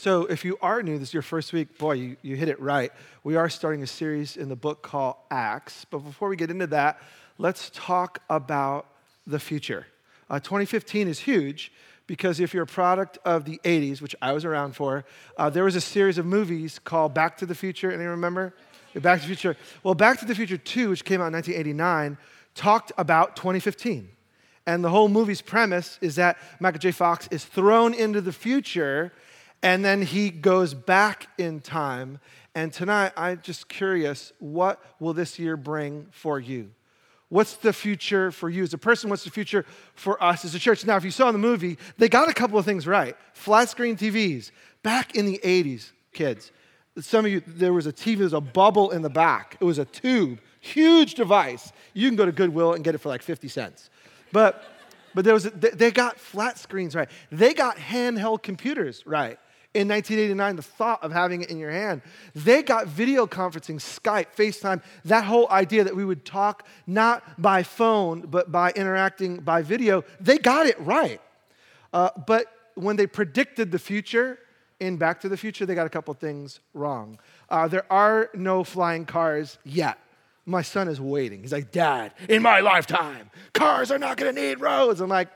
So, if you are new, this is your first week, boy, you, you hit it right. We are starting a series in the book called Acts. But before we get into that, let's talk about the future. Uh, 2015 is huge because if you're a product of the 80s, which I was around for, uh, there was a series of movies called Back to the Future. Anyone remember? Back to the Future. Well, Back to the Future 2, which came out in 1989, talked about 2015. And the whole movie's premise is that Michael J. Fox is thrown into the future and then he goes back in time. And tonight, I'm just curious what will this year bring for you? What's the future for you as a person? What's the future for us as a church? Now, if you saw in the movie, they got a couple of things right. Flat screen TVs. Back in the 80s, kids, some of you, there was a TV, there was a bubble in the back. It was a tube, huge device. You can go to Goodwill and get it for like 50 cents. But, but there was a, they got flat screens right. They got handheld computers right in 1989, the thought of having it in your hand. They got video conferencing, Skype, FaceTime, that whole idea that we would talk not by phone, but by interacting by video. They got it right. Uh, but when they predicted the future in Back to the Future, they got a couple things wrong. Uh, there are no flying cars yet. My son is waiting. He's like, Dad, in my lifetime, cars are not going to need roads. I'm like,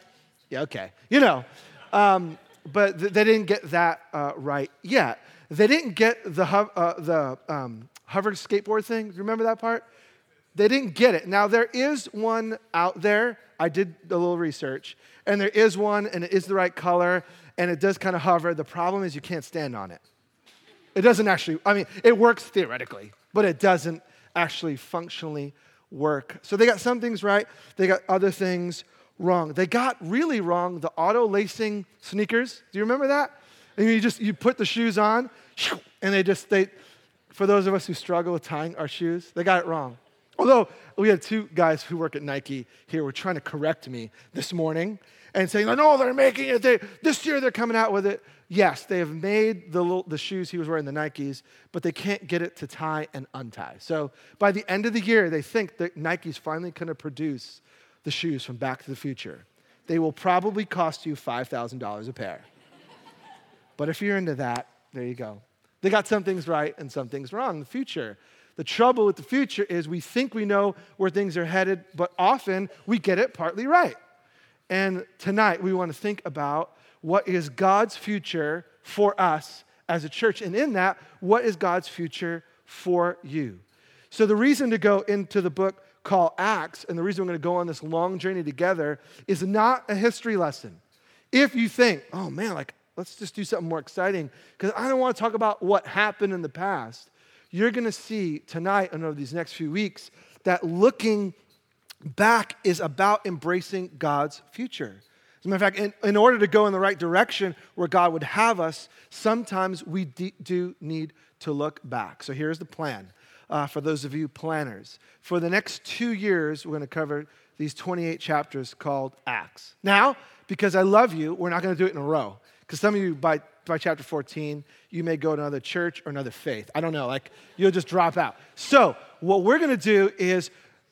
yeah, okay. You know. Um, but th- they didn't get that uh, right yet. They didn't get the, ho- uh, the um, hover skateboard thing. Remember that part? They didn't get it. Now, there is one out there. I did a little research, and there is one, and it is the right color, and it does kind of hover. The problem is you can't stand on it. It doesn't actually, I mean, it works theoretically, but it doesn't actually functionally work. So they got some things right, they got other things wrong. They got really wrong the auto lacing sneakers. Do you remember that? And you just you put the shoes on, and they just they. For those of us who struggle with tying our shoes, they got it wrong. Although we had two guys who work at Nike here were trying to correct me this morning and saying, "No, they're making it. They, this year they're coming out with it." Yes, they have made the, little, the shoes he was wearing, the Nikes, but they can't get it to tie and untie. So by the end of the year, they think that Nike's finally going to produce the shoes from Back to the Future. They will probably cost you $5,000 a pair. but if you're into that, there you go. They got some things right and some things wrong. The future. The trouble with the future is we think we know where things are headed, but often we get it partly right. And tonight we want to think about what is God's future for us as a church. And in that, what is God's future for you? So the reason to go into the book call Acts, and the reason we're going to go on this long journey together is not a history lesson. If you think, oh man, like, let's just do something more exciting, because I don't want to talk about what happened in the past, you're going to see tonight and over these next few weeks that looking back is about embracing God's future. As a matter of fact, in, in order to go in the right direction where God would have us, sometimes we do need to look back. So here's the plan uh, for those of you planners. For the next two years, we're going to cover these 28 chapters called Acts. Now, because I love you, we're not going to do it in a row. Because some of you, by, by chapter 14, you may go to another church or another faith. I don't know, like you'll just drop out. So, what we're going to do is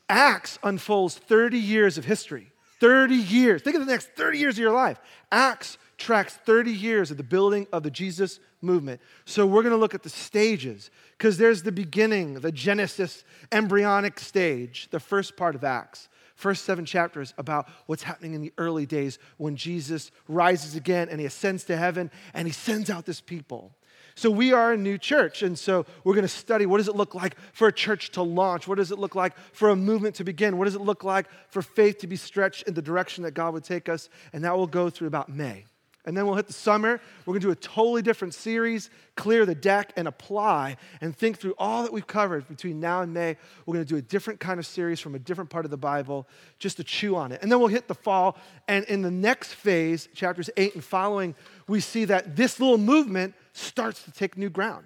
Acts unfolds 30 years of history. 30 years. Think of the next 30 years of your life. Acts tracks 30 years of the building of the Jesus movement. So we're going to look at the stages because there's the beginning, the Genesis embryonic stage, the first part of Acts. First seven chapters about what's happening in the early days when Jesus rises again and he ascends to heaven and he sends out this people. So we are a new church, and so we're going to study what does it look like for a church to launch? What does it look like for a movement to begin? What does it look like for faith to be stretched in the direction that God would take us? And that will go through about May. And then we'll hit the summer. We're going to do a totally different series, clear the deck and apply and think through all that we've covered between now and May. We're going to do a different kind of series from a different part of the Bible just to chew on it. And then we'll hit the fall. And in the next phase, chapters 8 and following, we see that this little movement starts to take new ground.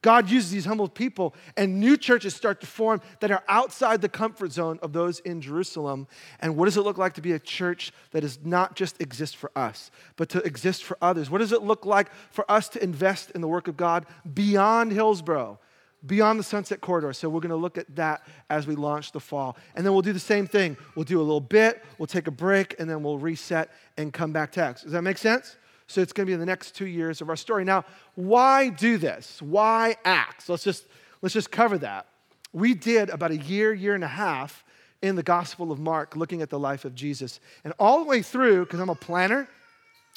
God uses these humble people, and new churches start to form that are outside the comfort zone of those in Jerusalem. And what does it look like to be a church that does not just exist for us, but to exist for others? What does it look like for us to invest in the work of God beyond Hillsboro, beyond the Sunset Corridor? So we're going to look at that as we launch the fall. And then we'll do the same thing. We'll do a little bit, we'll take a break, and then we'll reset and come back to. Does that make sense? So it's going to be the next two years of our story. Now, why do this? Why Acts? Let's just, let's just cover that. We did about a year, year and a half in the Gospel of Mark looking at the life of Jesus. And all the way through, because I'm a planner,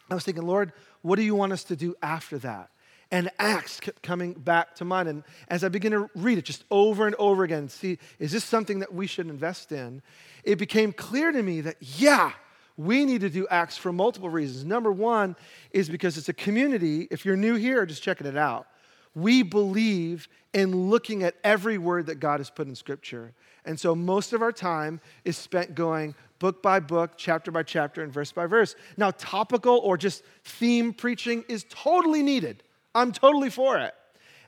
I was thinking, Lord, what do you want us to do after that? And Acts kept coming back to mind. And as I began to read it just over and over again, see, is this something that we should invest in? It became clear to me that, yeah, we need to do Acts for multiple reasons. Number one is because it's a community. If you're new here, just checking it out. We believe in looking at every word that God has put in Scripture. And so most of our time is spent going book by book, chapter by chapter, and verse by verse. Now, topical or just theme preaching is totally needed. I'm totally for it.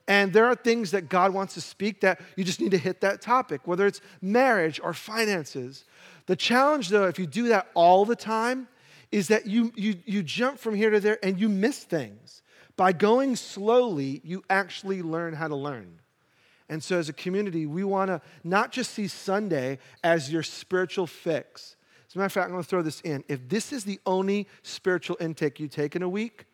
And there are things that God wants to speak that you just need to hit that topic, whether it's marriage or finances. The challenge, though, if you do that all the time, is that you, you, you jump from here to there and you miss things. By going slowly, you actually learn how to learn. And so, as a community, we want to not just see Sunday as your spiritual fix. As a matter of fact, I'm going to throw this in. If this is the only spiritual intake you take in a week,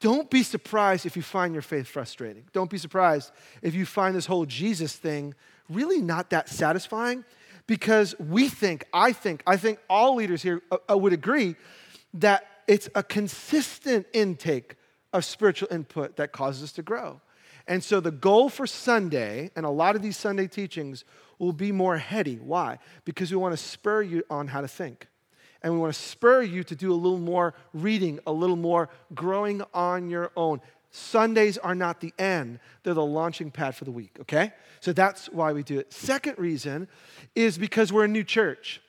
don't be surprised if you find your faith frustrating. Don't be surprised if you find this whole Jesus thing really not that satisfying because we think, I think, I think all leaders here uh, uh, would agree that it's a consistent intake of spiritual input that causes us to grow. And so the goal for Sunday, and a lot of these Sunday teachings, will be more heady. Why? Because we want to spur you on how to think and we want to spur you to do a little more reading, a little more growing on your own. Sundays are not the end, they're the launching pad for the week, okay? So that's why we do it. Second reason is because we're a new church.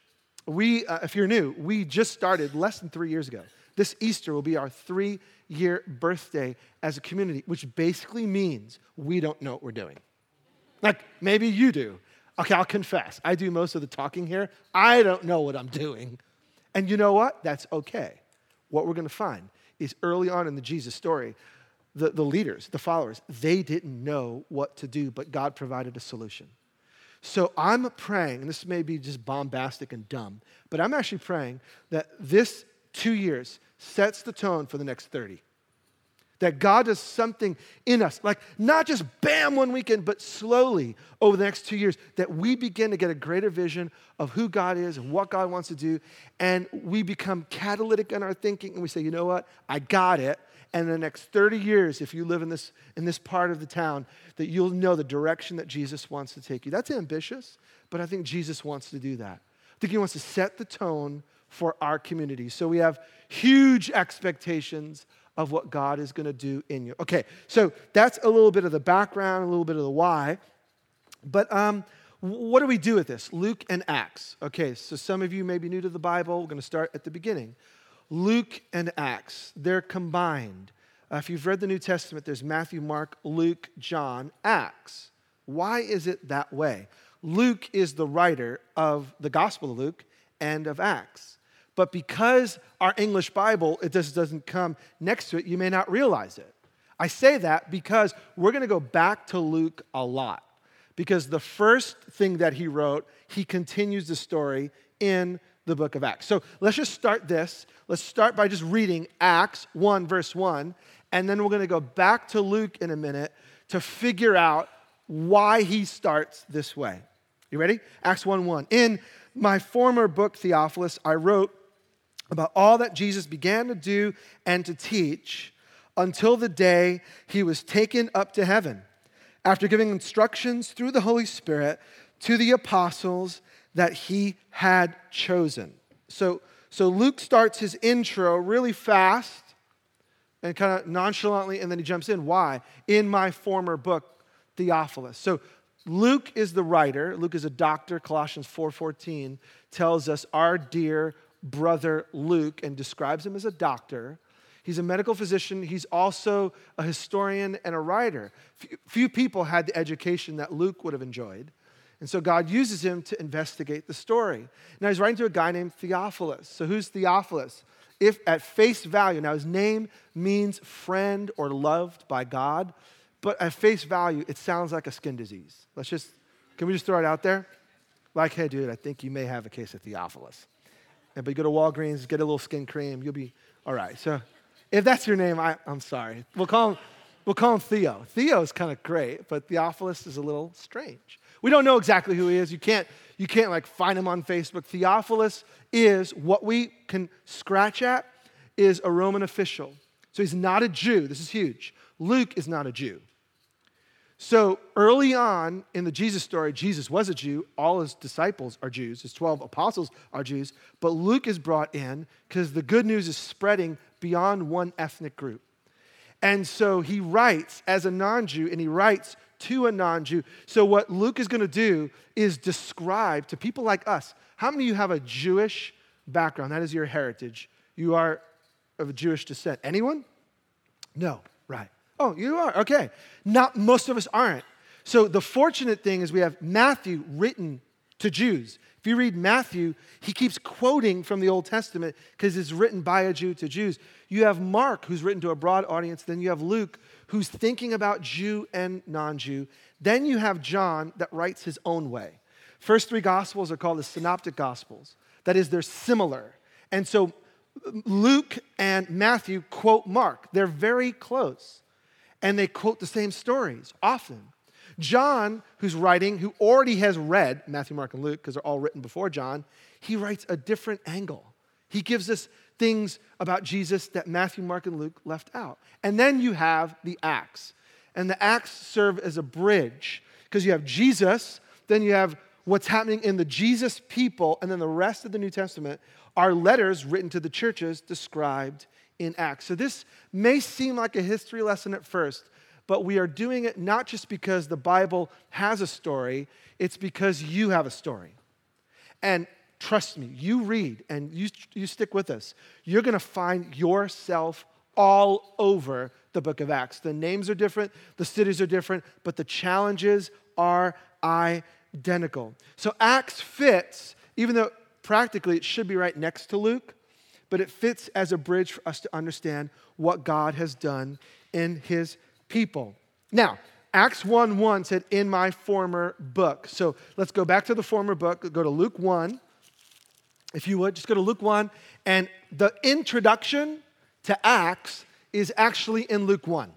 We, uh, if you're new, we just started less than three years ago. This Easter will be our three year birthday as a community, which basically means we don't know what we're doing. Like maybe you do. Okay, I'll confess. I do most of the talking here. I don't know what I'm doing. And you know what? That's okay. What we're going to find is early on in the Jesus story, the, the leaders, the followers, they didn't know what to do, but God provided a solution. So I'm praying, and this may be just bombastic and dumb, but I'm actually praying that this two years sets the tone for the next 30 that God does something in us, like not just bam one weekend, but slowly over the next two years, that we begin to get a greater vision of who God is and what God wants to do. And we become catalytic in our thinking and we say, you know what? I got it. And in the next 30 years, if you live in this, in this part of the town, that you'll know the direction that Jesus wants to take you. That's ambitious, but I think Jesus wants to do that. I think he wants to set the tone for our community. So we have huge expectations of what God is going to do in you. Okay, so that's a little bit of the background, a little bit of the why. But um, what do we do with this? Luke and Acts. Okay, so some of you may be new to the Bible. We're going to start at the beginning. Luke and Acts, they're combined. Uh, if you've read the New Testament, there's Matthew, Mark, Luke, John, Acts. Why is it that way? Luke is the writer of the Gospel of Luke and of Acts. But because our English Bible, it just doesn't come next to it, you may not realize it. I say that because we're going to go back to Luke a lot. Because the first thing that he wrote, he continues the story in the book of Acts. So let's just start this. Let's start by just reading Acts 1, verse 1, and then we're going to go back to Luke in a minute to figure out why he starts this way. You ready? Acts 1 1. In my former book, Theophilus, I wrote about all that Jesus began to do and to teach until the day he was taken up to heaven, after giving instructions through the Holy Spirit to the apostles that he had chosen. So, so Luke starts his intro really fast and kind of nonchalantly, and then he jumps in. Why? In my former book, Theophilus. So Luke is the writer. Luke is a doctor. Colossians 4:14 tells us our dear brother Luke and describes him as a doctor. He's a medical physician. He's also a historian and a writer. Few people had the education that Luke would have enjoyed. And so God uses him to investigate the story. Now he's writing to a guy named Theophilus. So who's Theophilus? If at face value, now his name means friend or loved by God, but at face value, it sounds like a skin disease. Let's just, can we just throw it out there? Like, hey, dude, I think you may have a case of Theophilus. But you go to Walgreens, get a little skin cream, you'll be all right. So, If that's your name, I, I'm sorry. We'll call him, we'll call him Theo. Theo is kind of great, but Theophilus is a little strange. We don't know exactly who he is. You can't, you can't like find him on Facebook. Theophilus is what we can scratch at is a Roman official. So he's not a Jew. This is huge. Luke is not a Jew. So early on in the Jesus story, Jesus was a Jew. All his disciples are Jews. His 12 apostles are Jews. But Luke is brought in because the good news is spreading beyond one ethnic group. And so he writes as a non Jew and he writes to a non Jew. So, what Luke is going to do is describe to people like us how many of you have a Jewish background? That is your heritage. You are of a Jewish descent. Anyone? No, right. Oh, you are? Okay. Not most of us aren't. So, the fortunate thing is we have Matthew written to Jews. If you read Matthew, he keeps quoting from the Old Testament because it's written by a Jew to Jews. You have Mark, who's written to a broad audience. Then you have Luke, who's thinking about Jew and non Jew. Then you have John that writes his own way. First three Gospels are called the Synoptic Gospels. That is, they're similar. And so Luke and Matthew quote Mark. They're very close. And they quote the same stories often. John, who's writing, who already has read Matthew, Mark, and Luke, because they're all written before John, he writes a different angle. He gives us things about Jesus that Matthew, Mark, and Luke left out. And then you have the Acts. And the Acts serve as a bridge because you have Jesus, then you have what's happening in the Jesus people, and then the rest of the New Testament are letters written to the churches described in Acts. So this may seem like a history lesson at first, but we are doing it not just because the Bible has a story, it's because you have a story. And trust me, you read and you, you stick with us, you're going to find yourself all over the book of Acts. The names are different, the cities are different, but the challenges are identical. So Acts fits, even though practically it should be right next to Luke, but it fits as a bridge for us to understand what God has done in his people. Now, Acts 1 1 said, in my former book. So let's go back to the former book, go to Luke 1. If you would, just go to Luke 1. And the introduction to Acts is actually in Luke 1.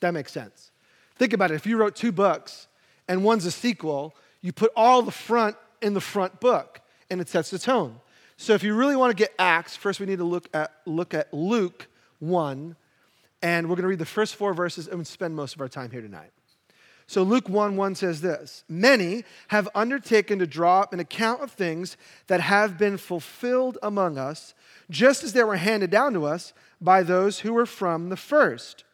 That makes sense. Think about it. If you wrote two books and one's a sequel, you put all the front in the front book and it sets the tone. So if you really want to get Acts, first we need to look at, look at Luke 1 and we're going to read the first four verses and spend most of our time here tonight. So Luke 1 1 says this Many have undertaken to draw up an account of things that have been fulfilled among us, just as they were handed down to us by those who were from the first.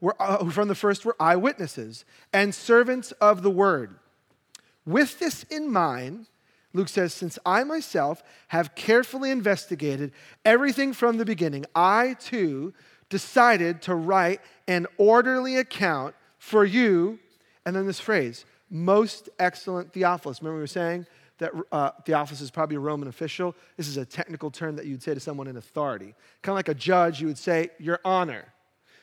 Were, uh, from the first were eyewitnesses and servants of the word. With this in mind, Luke says, Since I myself have carefully investigated everything from the beginning, I too decided to write an orderly account for you. And then this phrase, most excellent Theophilus. Remember, we were saying that uh, Theophilus is probably a Roman official. This is a technical term that you'd say to someone in authority. Kind of like a judge, you would say, Your honor.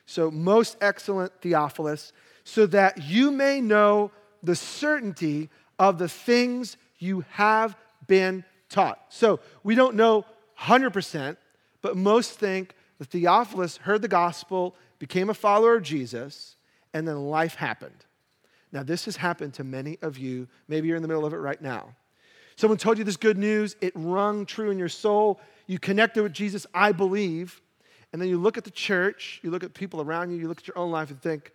So, most excellent Theophilus, so that you may know the certainty of the things you have been taught. So, we don't know 100%, but most think that Theophilus heard the gospel, became a follower of Jesus, and then life happened. Now, this has happened to many of you. Maybe you're in the middle of it right now. Someone told you this good news, it rung true in your soul. You connected with Jesus, I believe. And then you look at the church, you look at people around you, you look at your own life and think,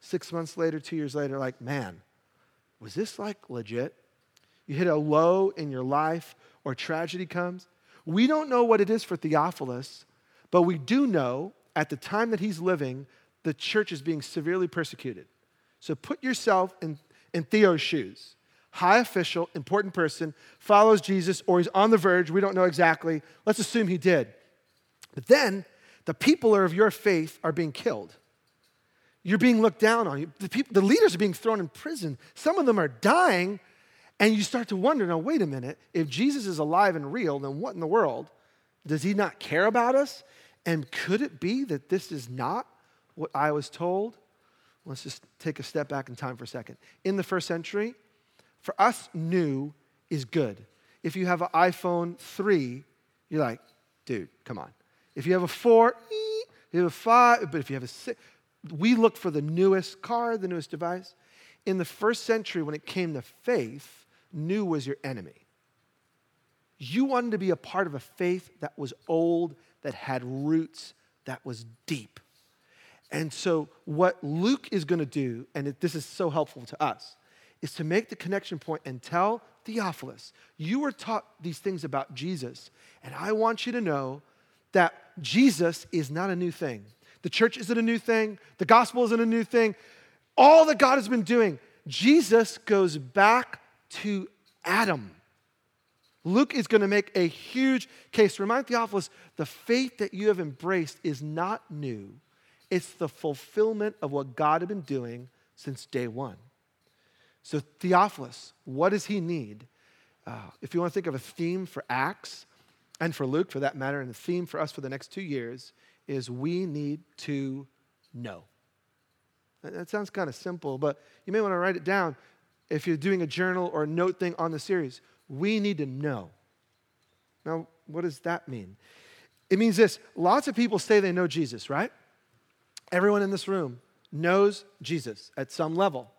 six months later, two years later, like, man, was this like legit? You hit a low in your life or tragedy comes. We don't know what it is for Theophilus, but we do know at the time that he's living, the church is being severely persecuted. So put yourself in, in Theo's shoes. High official, important person, follows Jesus, or he's on the verge. We don't know exactly. Let's assume he did. But then the people of your faith are being killed. You're being looked down on. The, people, the leaders are being thrown in prison. Some of them are dying. And you start to wonder now, wait a minute, if Jesus is alive and real, then what in the world? Does he not care about us? And could it be that this is not what I was told? Let's just take a step back in time for a second. In the first century, for us, new is good. If you have an iPhone 3, you're like, dude, come on. If you have a 4, You have a five, but if you have a six, we look for the newest car, the newest device. In the first century, when it came to faith, new was your enemy. You wanted to be a part of a faith that was old, that had roots, that was deep. And so, what Luke is going to do, and it, this is so helpful to us, is to make the connection point and tell Theophilus, you were taught these things about Jesus, and I want you to know that Jesus is not a new thing. The church isn't a new thing, the gospel isn't a new thing. All that God has been doing, Jesus goes back to Adam. Luke is going to make a huge case. Remind Theophilus the faith that you have embraced is not new, it's the fulfillment of what God had been doing since day one. So, Theophilus, what does he need? Uh, if you want to think of a theme for Acts, and for Luke for that matter, and the theme for us for the next two years is we need to know. That sounds kind of simple, but you may want to write it down if you're doing a journal or a note thing on the series. We need to know. Now, what does that mean? It means this lots of people say they know Jesus, right? Everyone in this room knows Jesus at some level.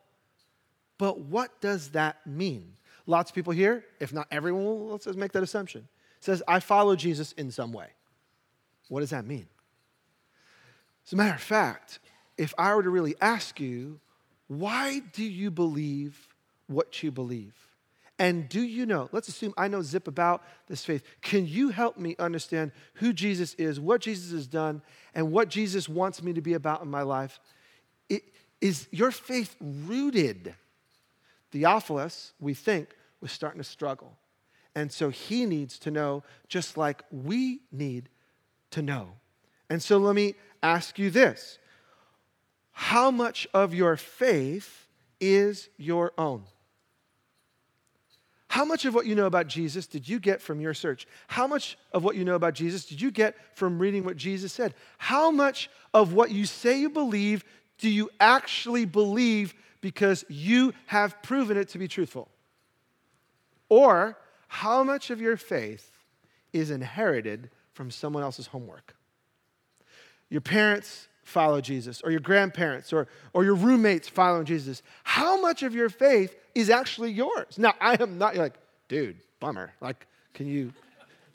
But what does that mean? Lots of people here, if not everyone, let's make that assumption, says, I follow Jesus in some way. What does that mean? As a matter of fact, if I were to really ask you, why do you believe what you believe? And do you know, let's assume I know zip about this faith. Can you help me understand who Jesus is, what Jesus has done, and what Jesus wants me to be about in my life? It, is your faith rooted? Theophilus, we think, was starting to struggle. And so he needs to know just like we need to know. And so let me ask you this How much of your faith is your own? How much of what you know about Jesus did you get from your search? How much of what you know about Jesus did you get from reading what Jesus said? How much of what you say you believe do you actually believe because you have proven it to be truthful? Or how much of your faith is inherited from someone else's homework? Your parents follow Jesus, or your grandparents, or, or your roommates following Jesus. How much of your faith is actually yours? Now, I am not, you're like, dude, bummer. Like, can you,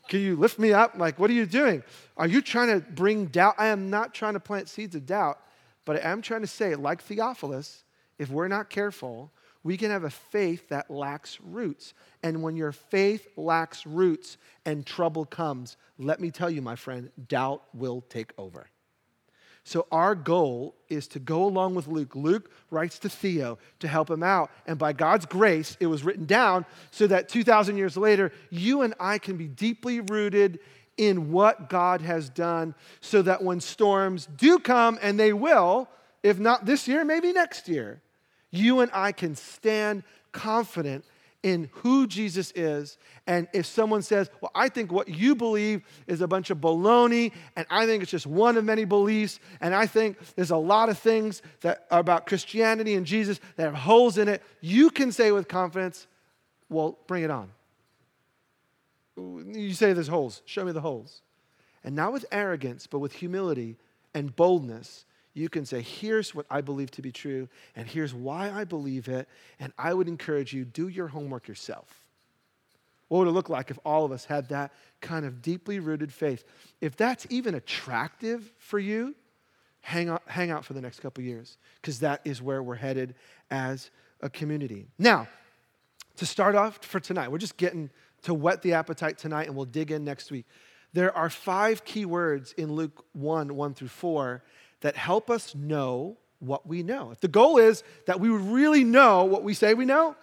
can you lift me up? Like, what are you doing? Are you trying to bring doubt? I am not trying to plant seeds of doubt, but I am trying to say, like Theophilus, if we're not careful, we can have a faith that lacks roots. And when your faith lacks roots and trouble comes, let me tell you, my friend, doubt will take over. So, our goal is to go along with Luke. Luke writes to Theo to help him out. And by God's grace, it was written down so that 2,000 years later, you and I can be deeply rooted in what God has done, so that when storms do come, and they will, if not this year, maybe next year, you and I can stand confident in who Jesus is. And if someone says, Well, I think what you believe is a bunch of baloney, and I think it's just one of many beliefs, and I think there's a lot of things that are about Christianity and Jesus that have holes in it, you can say with confidence, Well, bring it on. You say there's holes, show me the holes. And not with arrogance, but with humility and boldness you can say, here's what I believe to be true, and here's why I believe it. And I would encourage you, do your homework yourself. What would it look like if all of us had that kind of deeply rooted faith? If that's even attractive for you, hang out, hang out for the next couple years, because that is where we're headed as a community. Now, to start off for tonight, we're just getting to whet the appetite tonight, and we'll dig in next week. There are five key words in Luke 1 1 through 4 that help us know what we know. If the goal is that we really know what we say we know,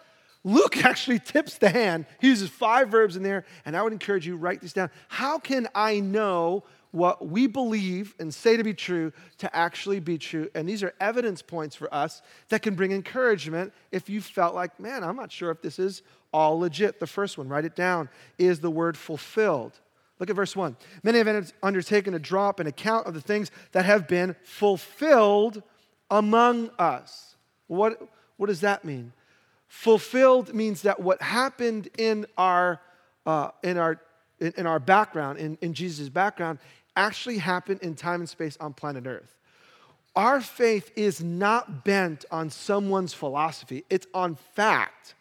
Luke actually tips the hand. He uses five verbs in there, and I would encourage you write this down. How can I know what we believe and say to be true to actually be true? And these are evidence points for us that can bring encouragement if you felt like, man, I'm not sure if this is all legit. The first one, write it down, is the word fulfilled. Look at verse 1. Many have undertaken to draw up an account of the things that have been fulfilled among us. What, what does that mean? Fulfilled means that what happened in our, uh, in our, in, in our background, in, in Jesus' background, actually happened in time and space on planet Earth. Our faith is not bent on someone's philosophy, it's on fact.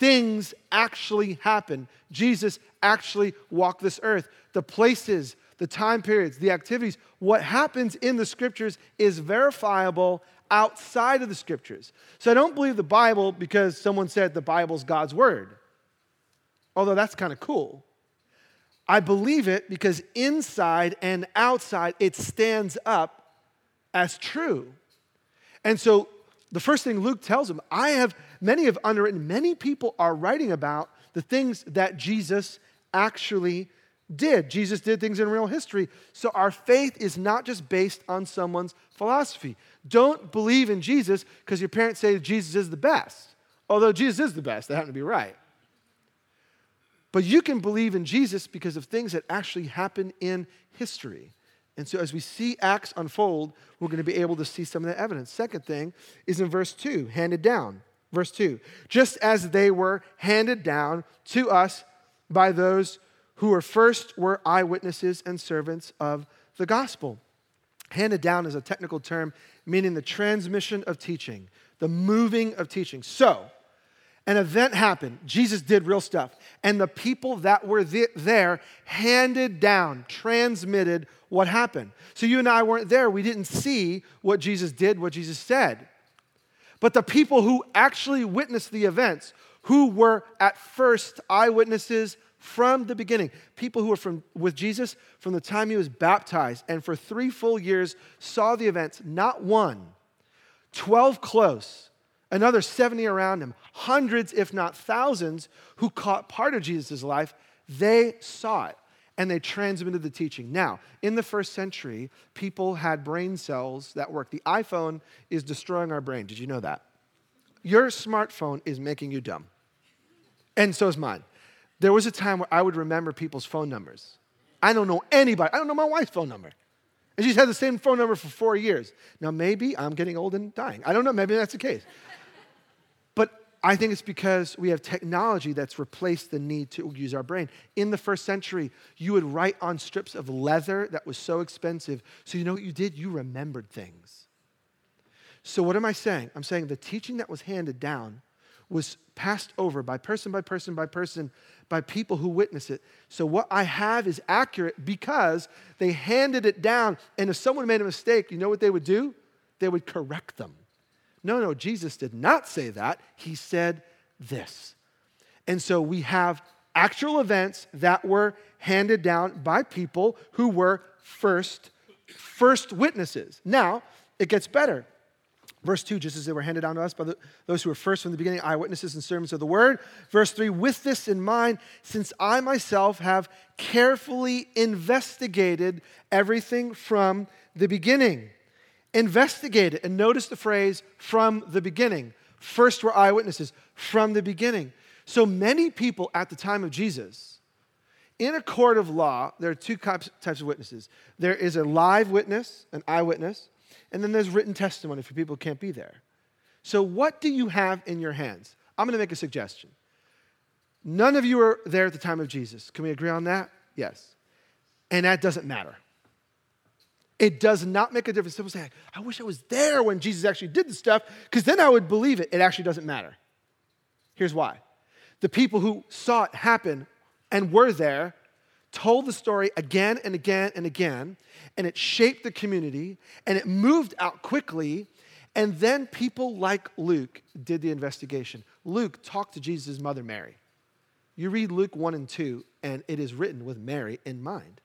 Things actually happen. Jesus actually walked this earth. The places, the time periods, the activities, what happens in the scriptures is verifiable outside of the scriptures. So I don't believe the Bible because someone said the Bible's God's word, although that's kind of cool. I believe it because inside and outside it stands up as true. And so the first thing Luke tells him, I have, many have underwritten, many people are writing about the things that Jesus actually did. Jesus did things in real history. So our faith is not just based on someone's philosophy. Don't believe in Jesus because your parents say Jesus is the best. Although Jesus is the best, they happen to be right. But you can believe in Jesus because of things that actually happen in history. And so, as we see Acts unfold, we're going to be able to see some of that evidence. Second thing is in verse 2, handed down. Verse 2 just as they were handed down to us by those who were first were eyewitnesses and servants of the gospel. Handed down is a technical term meaning the transmission of teaching, the moving of teaching. So, an event happened. Jesus did real stuff. And the people that were there handed down, transmitted what happened. So you and I weren't there. We didn't see what Jesus did, what Jesus said. But the people who actually witnessed the events, who were at first eyewitnesses from the beginning, people who were from, with Jesus from the time he was baptized and for three full years saw the events, not one, 12 close, another 70 around him, hundreds, if not thousands, who caught part of Jesus' life, they saw it and they transmitted the teaching. Now, in the first century, people had brain cells that worked. The iPhone is destroying our brain. Did you know that? Your smartphone is making you dumb. And so is mine. There was a time where I would remember people's phone numbers. I don't know anybody. I don't know my wife's phone number. And she's had the same phone number for four years. Now, maybe I'm getting old and dying. I don't know. Maybe that's the case. I think it's because we have technology that's replaced the need to use our brain. In the first century, you would write on strips of leather that was so expensive. So, you know what you did? You remembered things. So, what am I saying? I'm saying the teaching that was handed down was passed over by person by person by person by people who witness it. So, what I have is accurate because they handed it down. And if someone made a mistake, you know what they would do? They would correct them. No, no, Jesus did not say that. He said this. And so we have actual events that were handed down by people who were first first witnesses. Now, it gets better. Verse 2, just as they were handed down to us by the, those who were first from the beginning, eyewitnesses and servants of the word. Verse 3, with this in mind, since I myself have carefully investigated everything from the beginning. Investigate it and notice the phrase from the beginning. First were eyewitnesses from the beginning. So many people at the time of Jesus, in a court of law, there are two types of witnesses there is a live witness, an eyewitness, and then there's written testimony for people who can't be there. So, what do you have in your hands? I'm going to make a suggestion. None of you were there at the time of Jesus. Can we agree on that? Yes. And that doesn't matter. It does not make a difference. People say, I wish I was there when Jesus actually did the stuff, because then I would believe it. It actually doesn't matter. Here's why the people who saw it happen and were there told the story again and again and again, and it shaped the community, and it moved out quickly. And then people like Luke did the investigation. Luke talked to Jesus' mother, Mary. You read Luke 1 and 2, and it is written with Mary in mind.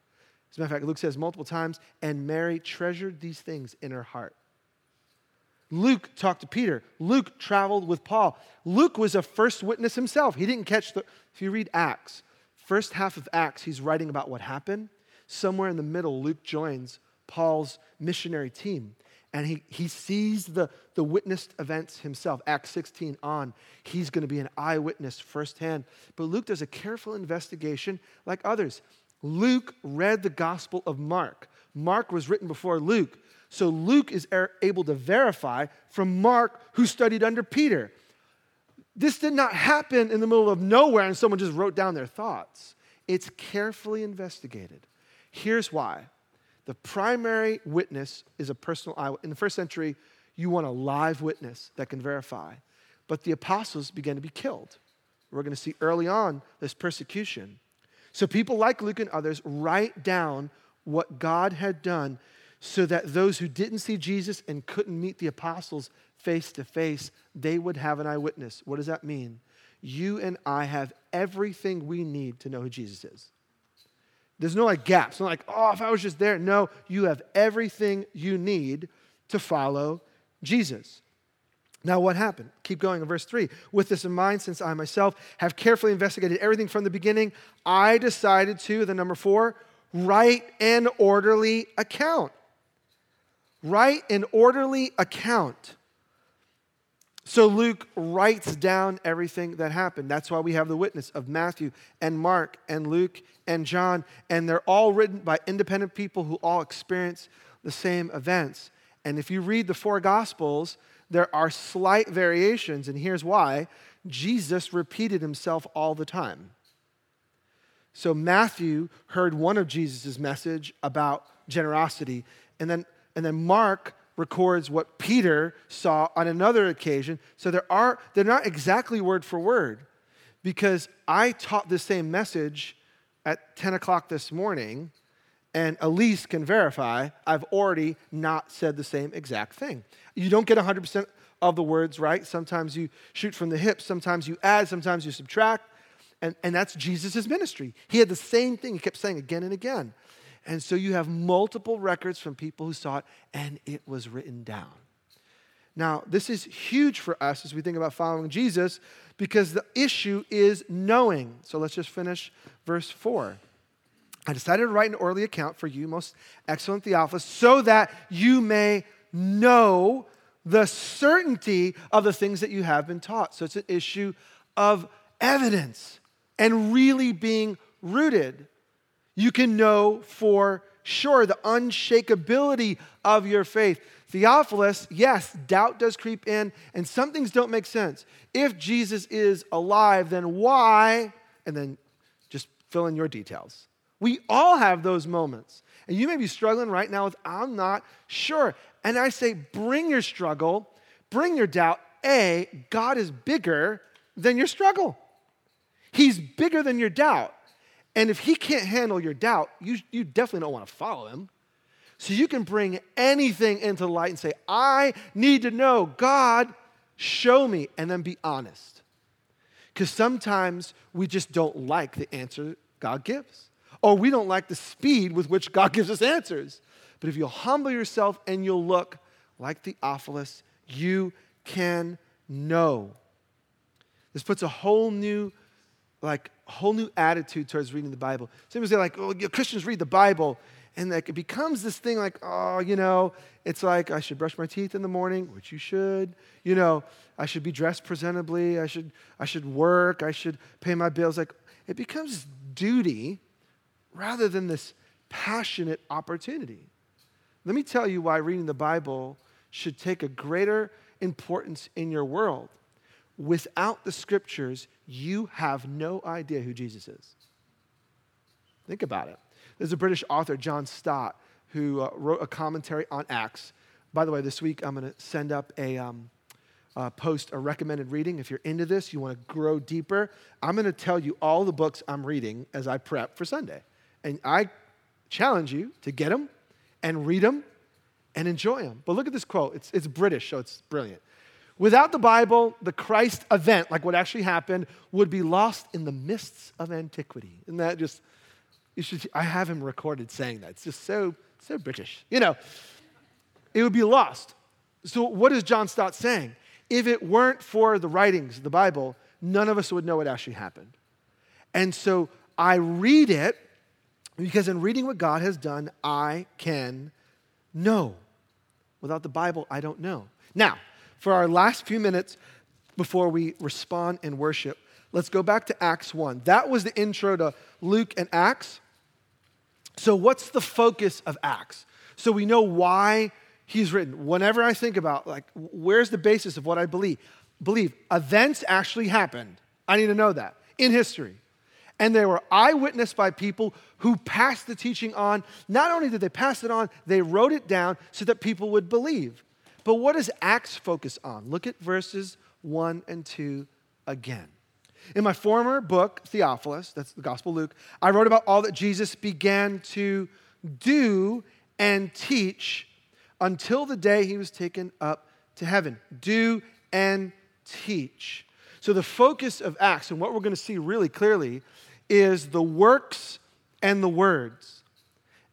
As a matter of fact, Luke says multiple times, and Mary treasured these things in her heart. Luke talked to Peter. Luke traveled with Paul. Luke was a first witness himself. He didn't catch the, if you read Acts, first half of Acts, he's writing about what happened. Somewhere in the middle, Luke joins Paul's missionary team and he, he sees the, the witnessed events himself. Acts 16 on, he's going to be an eyewitness firsthand. But Luke does a careful investigation like others. Luke read the Gospel of Mark. Mark was written before Luke. So Luke is er, able to verify from Mark, who studied under Peter. This did not happen in the middle of nowhere and someone just wrote down their thoughts. It's carefully investigated. Here's why The primary witness is a personal eye. In the first century, you want a live witness that can verify. But the apostles began to be killed. We're going to see early on this persecution. So people like Luke and others write down what God had done so that those who didn't see Jesus and couldn't meet the apostles face to face, they would have an eyewitness. What does that mean? You and I have everything we need to know who Jesus is. There's no like gaps. Not like, oh, if I was just there. No, you have everything you need to follow Jesus. Now, what happened? Keep going in verse 3. With this in mind, since I myself have carefully investigated everything from the beginning, I decided to, the number four, write an orderly account. Write an orderly account. So Luke writes down everything that happened. That's why we have the witness of Matthew and Mark and Luke and John. And they're all written by independent people who all experience the same events. And if you read the four Gospels, there are slight variations. And here's why Jesus repeated himself all the time. So Matthew heard one of Jesus' message about generosity, and then, and then Mark records what Peter saw on another occasion. So there are, they're not exactly word for word because I taught the same message at 10 o'clock this morning, and Elise can verify I've already not said the same exact thing. You don't get 100% of the words right. Sometimes you shoot from the hip, sometimes you add, sometimes you subtract. And, and that's Jesus' ministry. He had the same thing he kept saying again and again. And so you have multiple records from people who saw it, and it was written down. Now, this is huge for us as we think about following Jesus because the issue is knowing. So let's just finish verse 4. I decided to write an orderly account for you, most excellent Theophilus, so that you may know the certainty of the things that you have been taught. So it's an issue of evidence and really being rooted you can know for sure the unshakability of your faith. Theophilus, yes, doubt does creep in, and some things don't make sense. If Jesus is alive, then why? And then just fill in your details. We all have those moments. And you may be struggling right now with, I'm not sure. And I say, bring your struggle, bring your doubt. A, God is bigger than your struggle, He's bigger than your doubt. And if he can't handle your doubt, you, you definitely don't want to follow him. So you can bring anything into the light and say, I need to know, God, show me, and then be honest. Because sometimes we just don't like the answer God gives, or we don't like the speed with which God gives us answers. But if you'll humble yourself and you'll look like Theophilus, you can know. This puts a whole new like whole new attitude towards reading the Bible. Some people say like, oh, Christians read the Bible, and like it becomes this thing like, oh, you know, it's like I should brush my teeth in the morning, which you should. You know, I should be dressed presentably. I should I should work. I should pay my bills. Like it becomes duty rather than this passionate opportunity. Let me tell you why reading the Bible should take a greater importance in your world. Without the scriptures, you have no idea who Jesus is. Think about it. There's a British author, John Stott, who uh, wrote a commentary on Acts. By the way, this week I'm going to send up a um, uh, post, a recommended reading. If you're into this, you want to grow deeper, I'm going to tell you all the books I'm reading as I prep for Sunday. And I challenge you to get them and read them and enjoy them. But look at this quote. It's, it's British, so it's brilliant. Without the Bible, the Christ event, like what actually happened, would be lost in the mists of antiquity. And that just, you should, I have him recorded saying that. It's just so, so British. You know, it would be lost. So, what is John Stott saying? If it weren't for the writings, the Bible, none of us would know what actually happened. And so I read it because in reading what God has done, I can know. Without the Bible, I don't know. Now, for our last few minutes before we respond in worship, let's go back to Acts 1. That was the intro to Luke and Acts. So, what's the focus of Acts? So, we know why he's written. Whenever I think about, like, where's the basis of what I believe? Believe events actually happened. I need to know that in history. And they were eyewitnessed by people who passed the teaching on. Not only did they pass it on, they wrote it down so that people would believe. But what does Acts focus on? Look at verses 1 and 2 again. In my former book, Theophilus, that's the Gospel of Luke, I wrote about all that Jesus began to do and teach until the day he was taken up to heaven. Do and teach. So, the focus of Acts, and what we're going to see really clearly, is the works and the words.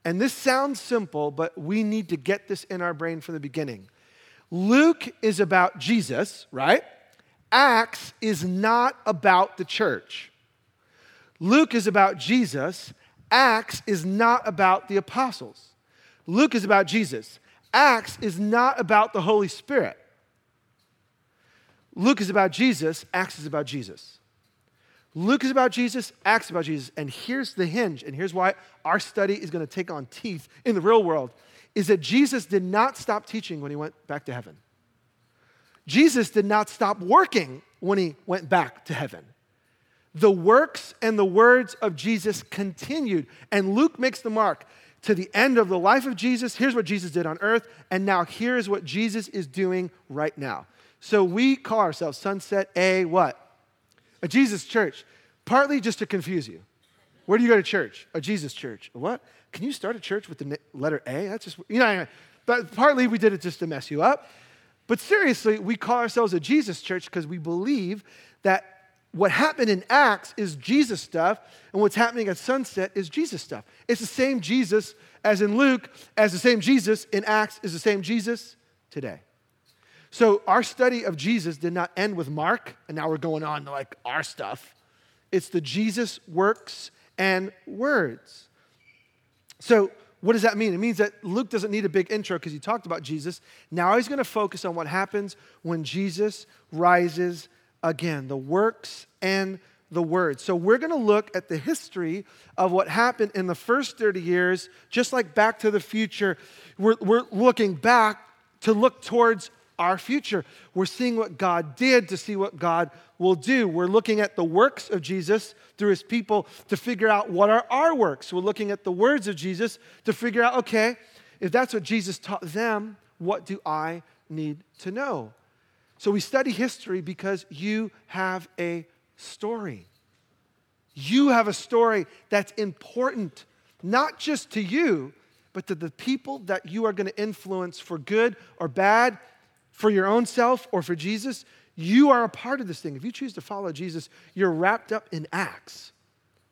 And this sounds simple, but we need to get this in our brain from the beginning. Luke is about Jesus, right? Acts is not about the church. Luke is about Jesus. Acts is not about the apostles. Luke is about Jesus. Acts is not about the Holy Spirit. Luke is about Jesus. Acts is about Jesus. Luke is about Jesus, Acts about Jesus. And here's the hinge, and here's why our study is going to take on teeth in the real world is that Jesus did not stop teaching when he went back to heaven. Jesus did not stop working when he went back to heaven. The works and the words of Jesus continued, and Luke makes the mark to the end of the life of Jesus. Here's what Jesus did on earth, and now here's what Jesus is doing right now. So we call ourselves Sunset A what? A Jesus church, partly just to confuse you. Where do you go to church? A Jesus church. What? Can you start a church with the letter A? That's just, you know, but partly we did it just to mess you up. But seriously, we call ourselves a Jesus church because we believe that what happened in Acts is Jesus stuff, and what's happening at Sunset is Jesus stuff. It's the same Jesus as in Luke, as the same Jesus in Acts is the same Jesus today. So our study of Jesus did not end with Mark, and now we're going on to like our stuff. It's the Jesus works and words. So what does that mean? It means that Luke doesn't need a big intro because he talked about Jesus. Now he's going to focus on what happens when Jesus rises again, the works and the words. So we're going to look at the history of what happened in the first 30 years, just like Back to the Future. We're, we're looking back to look towards our future. We're seeing what God did to see what God will do. We're looking at the works of Jesus through his people to figure out what are our works. We're looking at the words of Jesus to figure out, okay, if that's what Jesus taught them, what do I need to know? So we study history because you have a story. You have a story that's important, not just to you, but to the people that you are going to influence for good or bad for your own self or for Jesus, you are a part of this thing. If you choose to follow Jesus, you're wrapped up in acts.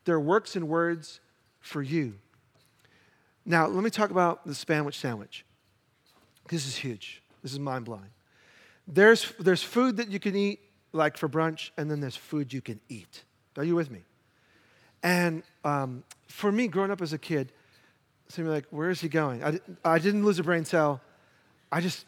There are works and words for you. Now, let me talk about the sandwich sandwich. This is huge. This is mind blowing. There's, there's food that you can eat, like for brunch, and then there's food you can eat. Are you with me? And um, for me, growing up as a kid, somebody like, where is he going? I, I didn't lose a brain cell. I just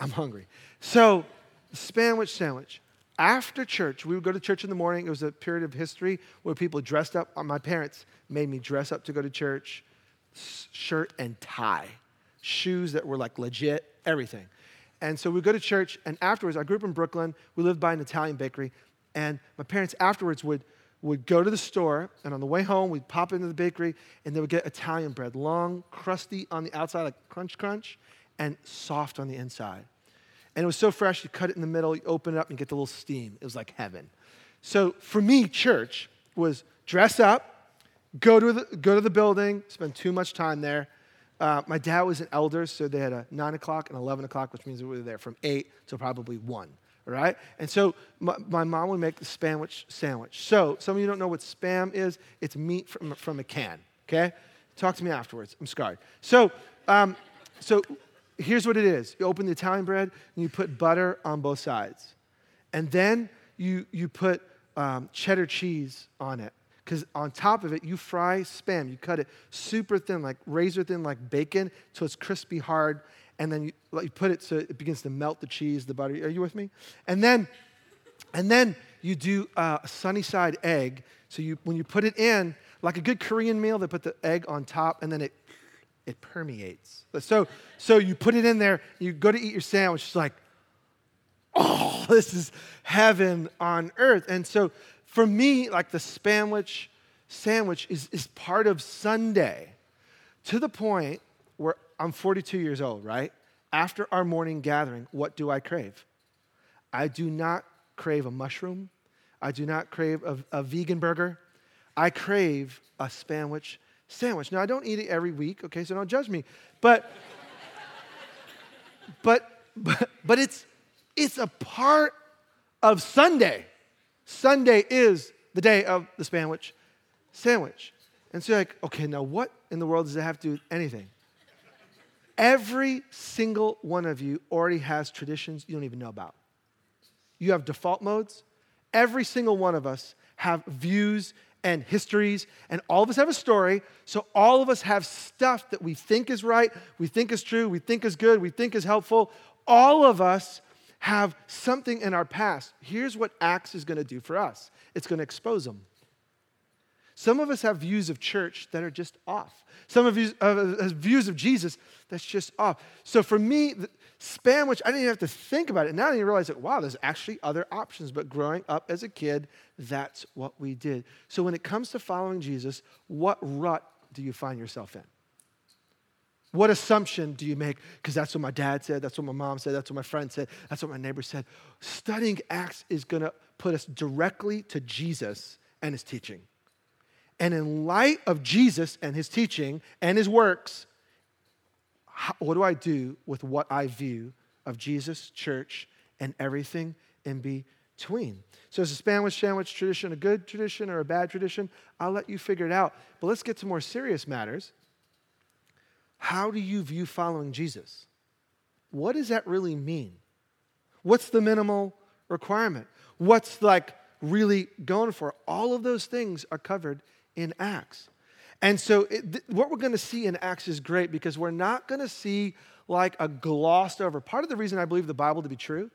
I'm hungry. So, sandwich sandwich. After church, we would go to church in the morning. It was a period of history where people dressed up. My parents made me dress up to go to church, shirt and tie, shoes that were like legit, everything. And so we go to church, and afterwards, I grew up in Brooklyn. We lived by an Italian bakery, and my parents afterwards would would go to the store, and on the way home, we'd pop into the bakery, and they would get Italian bread, long, crusty on the outside, like crunch, crunch, and soft on the inside. And it was so fresh, you cut it in the middle, you open it up, and get the little steam. It was like heaven. So for me, church was dress up, go to the, go to the building, spend too much time there. Uh, my dad was an elder, so they had a 9 o'clock and 11 o'clock, which means we were there from 8 till probably 1. All right? And so my, my, mom would make the sandwich sandwich. So some of you don't know what spam is. It's meat from, from a can, okay? Talk to me afterwards. I'm scarred. So, um, so here's what it is you open the Italian bread and you put butter on both sides. And then you, you put um, cheddar cheese on it. Because on top of it, you fry spam. You cut it super thin, like razor thin, like bacon, so it's crispy hard. And then you, you put it so it begins to melt the cheese, the butter. Are you with me? And then, and then you do uh, a sunny side egg. So you, when you put it in, like a good Korean meal, they put the egg on top and then it it permeates. So, so you put it in there, you go to eat your sandwich, it's like, oh, this is heaven on earth. And so for me, like the sandwich sandwich is, is part of Sunday to the point where I'm 42 years old, right? After our morning gathering, what do I crave? I do not crave a mushroom. I do not crave a, a vegan burger. I crave a sandwich sandwich. Now, I don't eat it every week, okay, so don't judge me. But, but, but, but it's, it's a part of Sunday. Sunday is the day of the sandwich sandwich. And so you're like, okay, now what in the world does it have to do with anything? Every single one of you already has traditions you don't even know about. You have default modes. Every single one of us have views and histories, and all of us have a story. So all of us have stuff that we think is right, we think is true, we think is good, we think is helpful. All of us have something in our past. Here's what Acts is going to do for us it's going to expose them. Some of us have views of church that are just off. Some of you have views of Jesus that's just off. So for me, Sandwich, I didn't even have to think about it. Now I realize that, wow, there's actually other options. But growing up as a kid, that's what we did. So when it comes to following Jesus, what rut do you find yourself in? What assumption do you make? Because that's what my dad said, that's what my mom said, that's what my friend said, that's what my neighbor said. Studying Acts is going to put us directly to Jesus and his teaching. And in light of Jesus and his teaching and his works, how, what do I do with what I view of Jesus, church, and everything in between? So, is a Spanish sandwich tradition a good tradition or a bad tradition? I'll let you figure it out. But let's get to more serious matters. How do you view following Jesus? What does that really mean? What's the minimal requirement? What's like really going for? All of those things are covered in Acts. And so, it, th- what we're going to see in Acts is great because we're not going to see like a glossed over. Part of the reason I believe the Bible to be true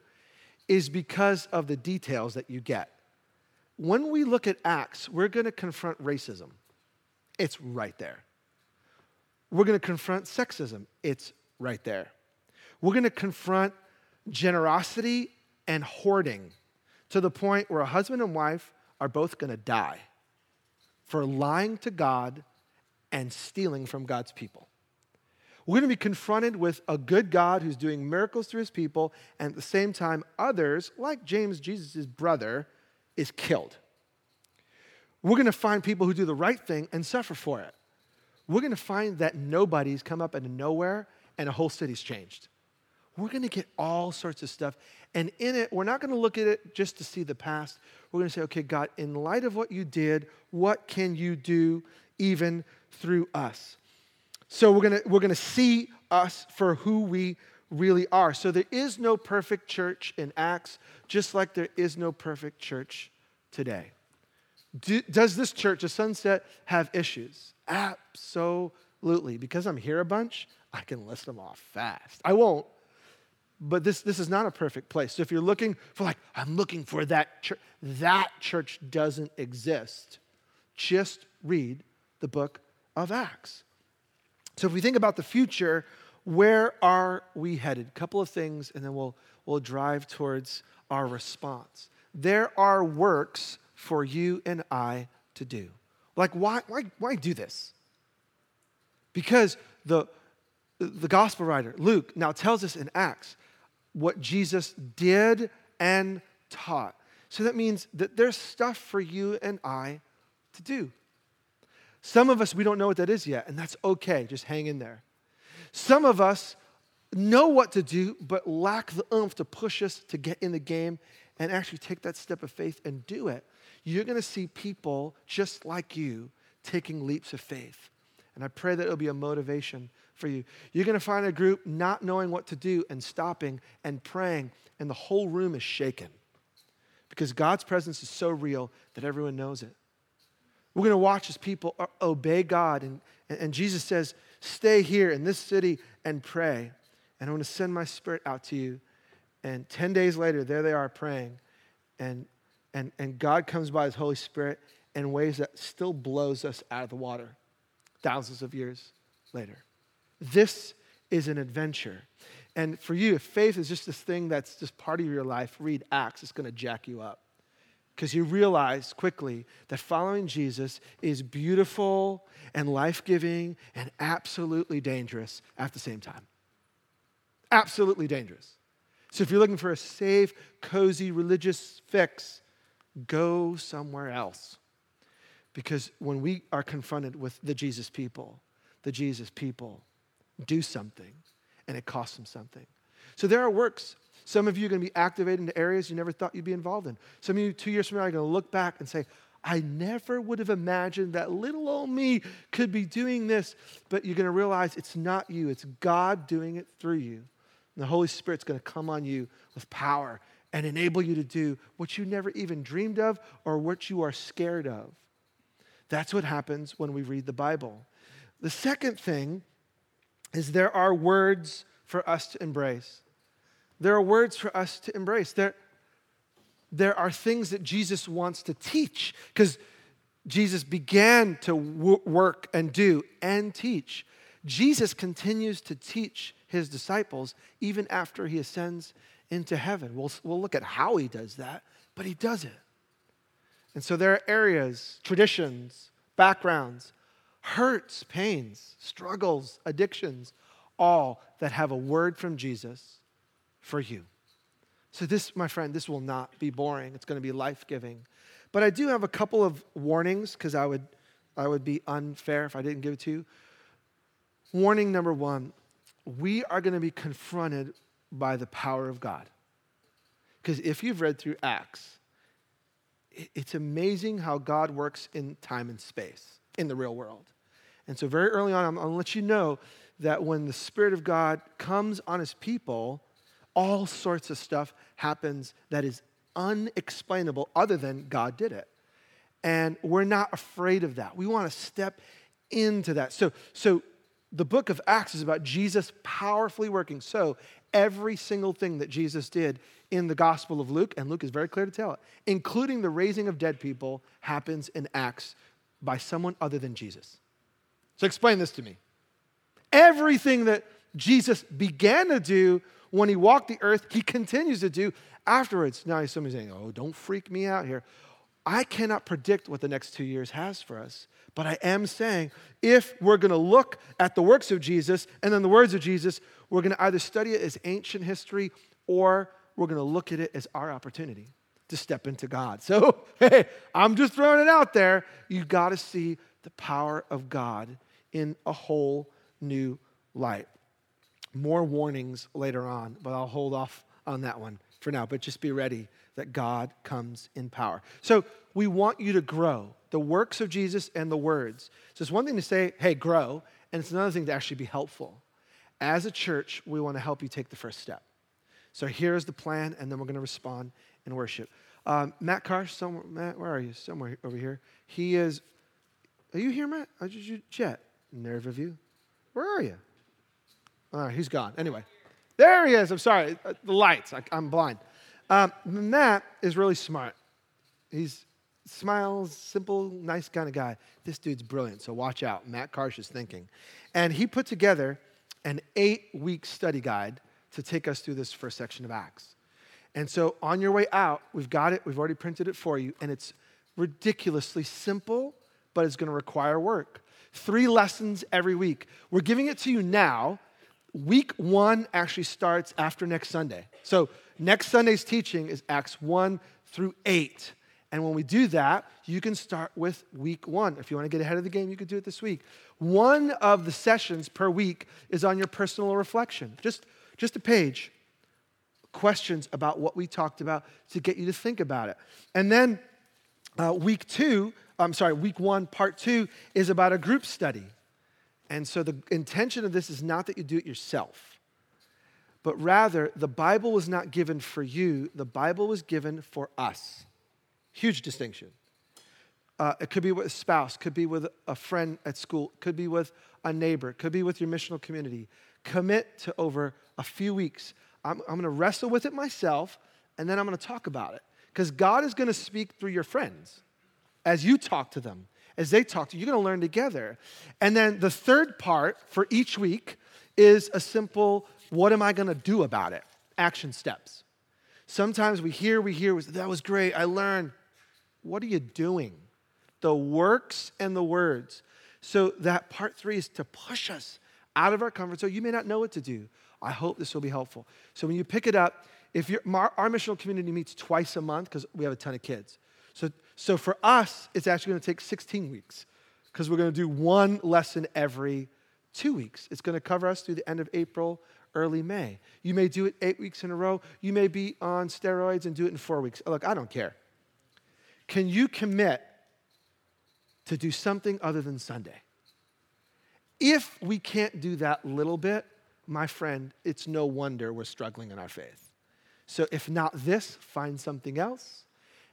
is because of the details that you get. When we look at Acts, we're going to confront racism, it's right there. We're going to confront sexism, it's right there. We're going to confront generosity and hoarding to the point where a husband and wife are both going to die for lying to God and stealing from God's people. We're going to be confronted with a good God who's doing miracles through his people, and at the same time, others, like James, Jesus' brother, is killed. We're going to find people who do the right thing and suffer for it. We're going to find that nobody's come up out of nowhere and a whole city's changed. We're going to get all sorts of stuff. And in it, we're not going to look at it just to see the past. We're going to say, okay, God, in light of what you did, what can you do even through us. So we're going to, we're going to see us for who we really are. So there is no perfect church in Acts, just like there is no perfect church today. Do, does this church, the Sunset, have issues? Absolutely. Because I'm here a bunch, I can list them off fast. I won't, but this, this is not a perfect place. So if you're looking for, like, I'm looking for that church, that church doesn't exist. Just read the book of Acts. So if we think about the future, where are we headed? A couple of things, and then we'll, we'll drive towards our response. There are works for you and I to do. Like, why, why, why do this? Because the, the gospel writer, Luke, now tells us in Acts what Jesus did and taught. So that means that there's stuff for you and I to do. Some of us, we don't know what that is yet, and that's okay. Just hang in there. Some of us know what to do, but lack the oomph to push us to get in the game and actually take that step of faith and do it. You're going to see people just like you taking leaps of faith. And I pray that it'll be a motivation for you. You're going to find a group not knowing what to do and stopping and praying, and the whole room is shaken because God's presence is so real that everyone knows it. We're going to watch as people obey God. And, and Jesus says, Stay here in this city and pray. And I'm going to send my spirit out to you. And 10 days later, there they are praying. And, and, and God comes by his Holy Spirit in ways that still blows us out of the water thousands of years later. This is an adventure. And for you, if faith is just this thing that's just part of your life, read Acts, it's going to jack you up because you realize quickly that following Jesus is beautiful and life giving and absolutely dangerous at the same time. Absolutely dangerous. So if you're looking for a safe, cozy, religious fix, go somewhere else. Because when we are confronted with the Jesus people, the Jesus people do something and it costs them something. So there are works. Some of you are going to be activated into areas you never thought you'd be involved in. Some of you, two years from now, are going to look back and say, I never would have imagined that little old me could be doing this. But you're going to realize it's not you, it's God doing it through you. And the Holy Spirit's going to come on you with power and enable you to do what you never even dreamed of or what you are scared of. That's what happens when we read the Bible. The second thing is there are words for us to embrace. There are words for us to embrace. There, there are things that Jesus wants to teach because Jesus began to w- work and do and teach. Jesus continues to teach his disciples even after he ascends into heaven. We'll, we'll look at how he does that, but he does it. And so there are areas, traditions, backgrounds, hurts, pains, struggles, addictions, all that have a word from Jesus for you. So, this, my friend, this will not be boring. It's going to be life giving. But I do have a couple of warnings because I would, I would be unfair if I didn't give it to you. Warning number one we are going to be confronted by the power of God. Because if you've read through Acts, it's amazing how God works in time and space in the real world. And so, very early on, I'm going to let you know that when the Spirit of God comes on his people, all sorts of stuff happens that is unexplainable other than God did it. And we're not afraid of that. We want to step into that. So, so the book of Acts is about Jesus powerfully working. So every single thing that Jesus did in the Gospel of Luke, and Luke is very clear to tell it, including the raising of dead people, happens in Acts by someone other than Jesus. So explain this to me. Everything that Jesus began to do when he walked the earth, he continues to do afterwards. Now, somebody's saying, oh, don't freak me out here. I cannot predict what the next two years has for us, but I am saying if we're going to look at the works of Jesus and then the words of Jesus, we're going to either study it as ancient history or we're going to look at it as our opportunity to step into God. So, hey, I'm just throwing it out there. You've got to see the power of God in a whole new light. More warnings later on, but I'll hold off on that one for now. But just be ready that God comes in power. So we want you to grow the works of Jesus and the words. So it's one thing to say, hey, grow, and it's another thing to actually be helpful. As a church, we want to help you take the first step. So here's the plan, and then we're going to respond in worship. Um, Matt Karsh, somewhere, Matt, where are you? Somewhere over here. He is, are you here, Matt? I you Jet, nerve of you. Where are you? All right, he's gone. Anyway, there he is. I'm sorry. Uh, the lights, I, am blind. Um, Matt is really smart. He's smiles, simple, nice kind of guy. This dude's brilliant, so watch out. Matt Karsh is thinking. And he put together an eight week study guide to take us through this first section of Acts. And so on your way out, we've got it, we've already printed it for you, and it's ridiculously simple, but it's going to require work. Three lessons every week. We're giving it to you now week one actually starts after next Sunday. So next Sunday's teaching is Acts 1 through 8. And when we do that, you can start with week one. If you want to get ahead of the game, you could do it this week. One of the sessions per week is on your personal reflection. Just, just a page. Questions about what we talked about to get you to think about it. And then uh, week two, I'm sorry, week one, part two, is about a group study. And so the intention of this is not that you do it yourself, but rather the Bible was not given for you, the Bible was given for us. Huge distinction. Uh, it could be with a spouse, could be with a friend at school, could be with a neighbor, could be with your missional community. Commit to over a few weeks. I'm, I'm going to wrestle with it myself, and then I'm going to talk about it. Because God is going to speak through your friends as you talk to them as they talk to you. You're going to learn together. And then the third part for each week is a simple what am I going to do about it? Action steps. Sometimes we hear, we hear, that was great, I learned. What are you doing? The works and the words. So that part three is to push us out of our comfort zone. You may not know what to do. I hope this will be helpful. So when you pick it up, if you're, our missional community meets twice a month because we have a ton of kids. So, so for us, it's actually going to take 16 weeks because we're going to do one lesson every two weeks. It's going to cover us through the end of April, early May. You may do it eight weeks in a row. You may be on steroids and do it in four weeks. Look, I don't care. Can you commit to do something other than Sunday? If we can't do that little bit, my friend, it's no wonder we're struggling in our faith. So if not this, find something else.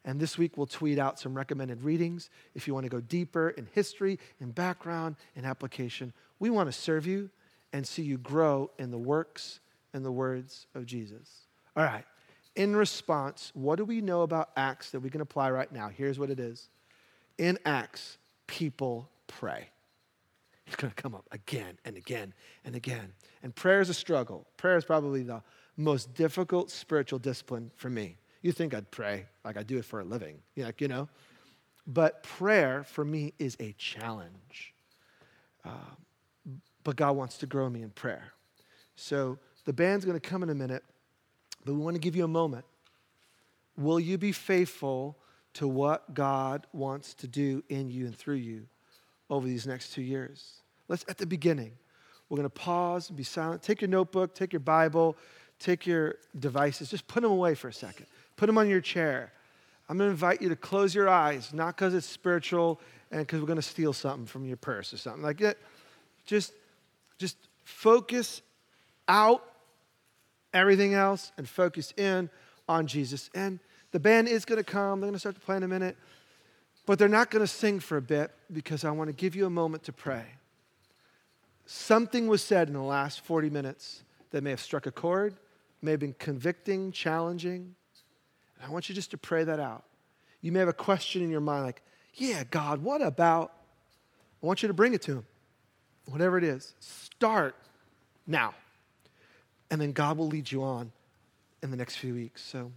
And this week we'll tweet out some recommended readings if you want to go deeper in history, in background, in application. We want to serve you and see you grow in the works and the words of Jesus. All right. In response, what do we know about Acts that we can apply right now? Here's what it is. In Acts, people pray. It's going to come up again and again and again. And prayer is a struggle. Prayer is probably the most difficult spiritual discipline for me. You think I'd pray like I do it for a living, like, you know? But prayer for me is a challenge. Uh, but God wants to grow me in prayer. So the band's going to come in a minute, but we want to give you a moment. Will you be faithful to what God wants to do in you and through you over these next two years? Let's, at the beginning, we're going to pause and be silent. Take your notebook, take your Bible, take your devices, just put them away for a second. Put them on your chair. I'm going to invite you to close your eyes, not because it's spiritual and because we're going to steal something from your purse or something like that. Just, just focus out everything else and focus in on Jesus. And the band is going to come. They're going to start to play in a minute. But they're not going to sing for a bit because I want to give you a moment to pray. Something was said in the last 40 minutes that may have struck a chord, may have been convicting, challenging. And I want you just to pray that out. You may have a question in your mind like, yeah, God, what about? I want you to bring it to Him. Whatever it is, start now. And then God will lead you on in the next few weeks. So